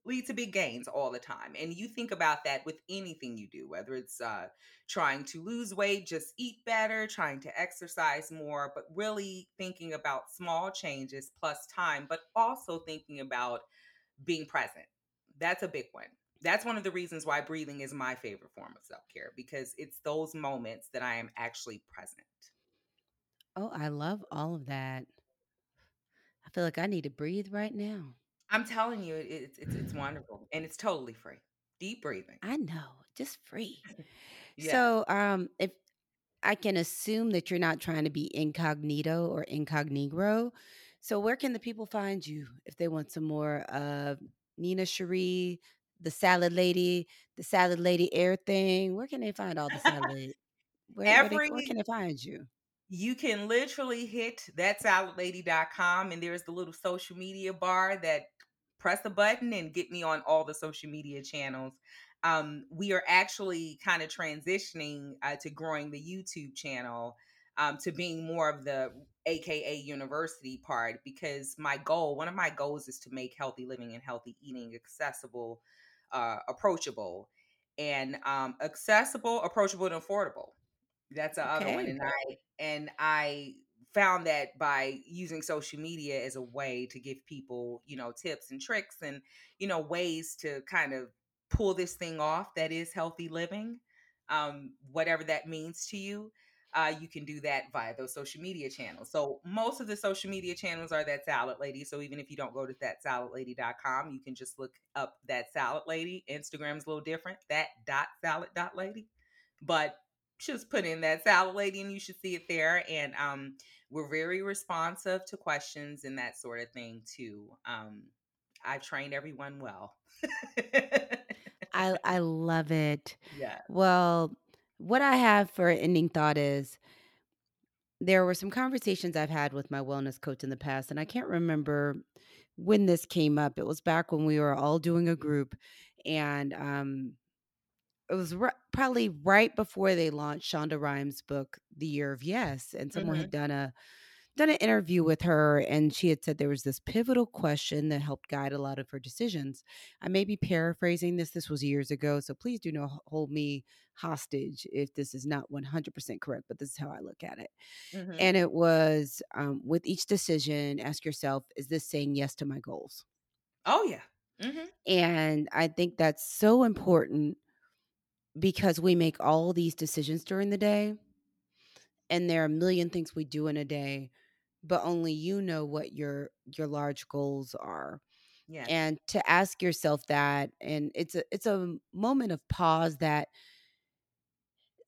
lead to big gains all the time. And you think about that with anything you do, whether it's uh, trying to lose weight, just eat better, trying to exercise more, but really thinking about small changes plus time, but also thinking about being present. That's a big one. That's one of the reasons why breathing is my favorite form of self care because it's those moments that I am actually present. Oh, I love all of that. I feel like I need to breathe right now. I'm telling you, it, it's, it's it's wonderful and it's totally free. Deep breathing. I know, just free. Yeah. So, um, if I can assume that you're not trying to be incognito or incognito, so where can the people find you if they want some more of Nina Cherie, the Salad Lady, the Salad Lady Air thing? Where can they find all the salad? Where, where, they, where can they find you? You can literally hit thatsaladlady.com and there's the little social media bar that press a button and get me on all the social media channels. Um, we are actually kind of transitioning uh, to growing the youtube channel um, to being more of the aka university part because my goal one of my goals is to make healthy living and healthy eating accessible uh, approachable and um, accessible approachable and affordable that's the other one Okay. and i and i found that by using social media as a way to give people you know tips and tricks and you know ways to kind of pull this thing off that is healthy living um whatever that means to you uh, you can do that via those social media channels. So most of the social media channels are that salad lady. So even if you don't go to thatsaladlady.com, you can just look up that salad lady. Instagram's a little different, that dot salad dot lady. But just put in that salad lady and you should see it there. And um, we're very responsive to questions and that sort of thing too. Um, I've trained everyone well. I I love it. yeah. Well, what I have for an ending thought is there were some conversations I've had with my wellness coach in the past, and I can't remember when this came up. It was back when we were all doing a group, and um, it was ri- probably right before they launched Shonda Rhimes' book, The Year of Yes, and someone hmm had done a done an interview with her and she had said there was this pivotal question that helped guide a lot of her decisions. I may be paraphrasing this. This was years ago, so please do not hold me hostage if this is not 100% correct, but this is how I look at it. hmm And it was um, with each decision, ask yourself, is this saying yes to my goals? Oh yeah. hmm And I think that's so important because we make all these decisions during the day and there are a million things we do in a day but only you know what your your large goals are yeah. and to ask yourself that and it's a it's a moment of pause that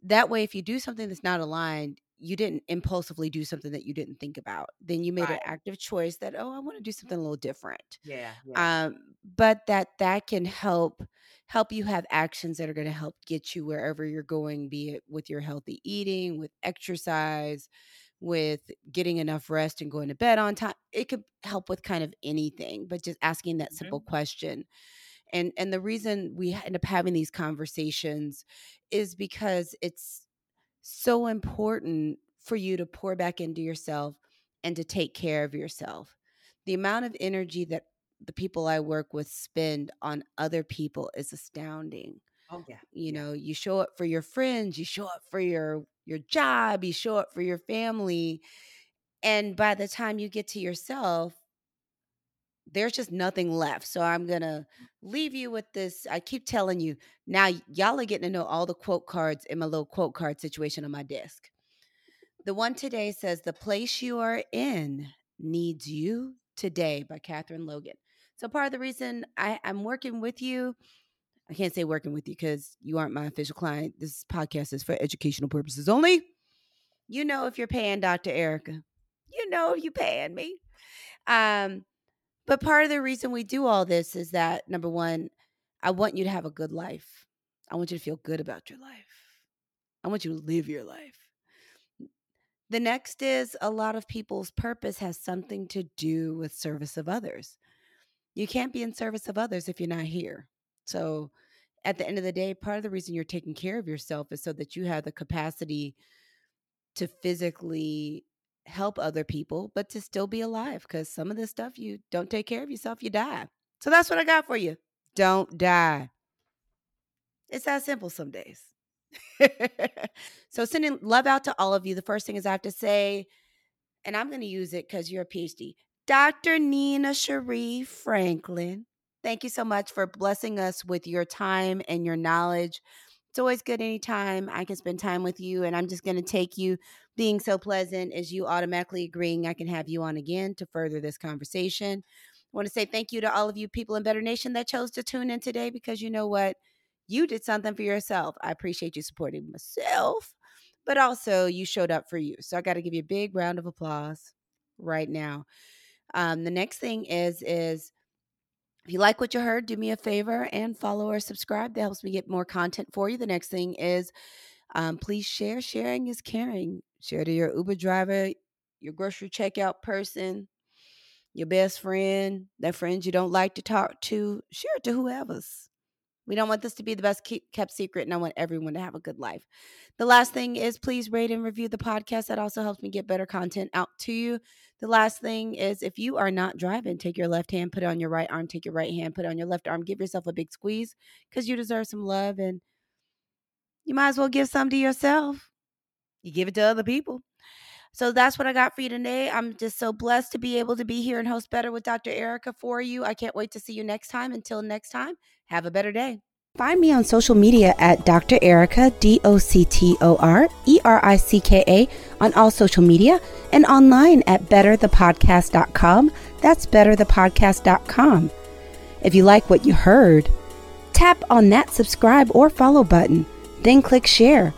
that way if you do something that's not aligned you didn't impulsively do something that you didn't think about then you made an active choice that oh i want to do something a little different Yeah. Yeah. um but that that can help help you have actions that are going to help get you wherever you're going be it with your healthy eating with exercise with getting enough rest and going to bed on time it could help with kind of anything but just asking that simple question and and the reason we end up having these conversations is because it's so important for you to pour back into yourself and to take care of yourself the amount of energy that the people I work with spend on other people is astounding. oh yeah. You know, you show up for your friends, you show up for your your job, you show up for your family, and by the time you get to yourself, there's just nothing left. So I'm going to leave you with this. I keep telling you, now y'all are getting to know all the quote cards in my little quote card situation on my desk. The one today says, The place you are in needs you today by Catherine Logan. So, part of the reason I, I'm working with you, I can't say working with you because you aren't my official client. This podcast is for educational purposes only. You know, if you're paying Dr. Ericka, you know, if you're paying me. Um, but part of the reason we do all this is that number one, I want you to have a good life. I want you to feel good about your life. I want you to live your life. The next is a lot of people's purpose has something to do with service of others. You can't be in service of others if you're not here. So, at the end of the day, part of the reason you're taking care of yourself is so that you have the capacity to physically help other people, but to still be alive. Because some of this stuff, you don't take care of yourself, you die. So, that's what I got for you. Don't die. It's that simple some days. so sending love out to all of you. The first thing is I have to say, and I'm going to use it because you're a PhD, Dr. Nina Cherie Franklin. Thank you so much for blessing us with your time and your knowledge. It's always good anytime I can spend time with you, and I'm just going to take you being so pleasant as you automatically agreeing I can have you on again to further this conversation. I want to say thank you to all of you people in Better Nation that chose to tune in today because you know what? You did something for yourself. I appreciate you supporting myself, but also you showed up for you. So I got to give you a big round of applause right now. Um, the next thing is is if you like what you heard, do me a favor and follow or subscribe. That helps me get more content for you. The next thing is um, please share. Sharing is caring. Share to your Uber driver, your grocery checkout person, your best friend, that friend you don't like to talk to. Share it to whoever's. We don't want this to be the best kept secret, and I want everyone to have a good life. The last thing is please rate and review the podcast. That also helps me get better content out to you. The last thing is if you are not driving, take your left hand, put it on your right arm, take your right hand, put it on your left arm, give yourself a big squeeze because you deserve some love and you might as well give some to yourself. You give it to other people. So that's what I got for you today. I'm just so blessed to be able to be here and host Better with Dr. Ericka for you. I can't wait to see you next time. Until next time, have a better day. Find me on social media at Dr. Ericka, D O C T O R E R I C K A, on all social media and online at betterthepodcast.com. That's betterthepodcast.com. If you like what you heard, tap on that subscribe or follow button, then click share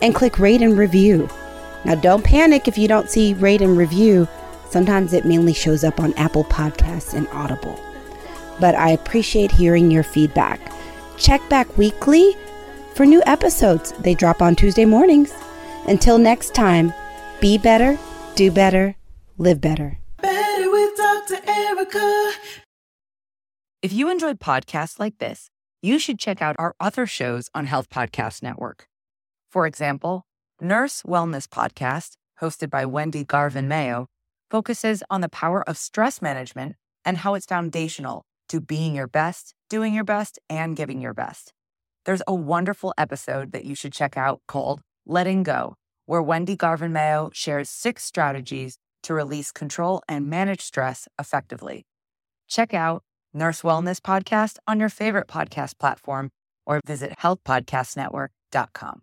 and click rate and review. Now, don't panic if you don't see rate and review. Sometimes it mainly shows up on Apple Podcasts and Audible. But I appreciate hearing your feedback. Check back weekly for new episodes. They drop on Tuesday mornings. Until next time, be better, do better, live better. Better with Dr. Ericka. If you enjoyed podcasts like this, you should check out our other shows on Health Podcast Network. For example, Nurse Wellness Podcast, hosted by Wendy Garvin Mayo, focuses on the power of stress management and how it's foundational to being your best, doing your best, and giving your best. There's a wonderful episode that you should check out called Letting Go, where Wendy Garvin Mayo shares six strategies to release control and manage stress effectively. Check out Nurse Wellness Podcast on your favorite podcast platform or visit healthpodcastnetwork.com.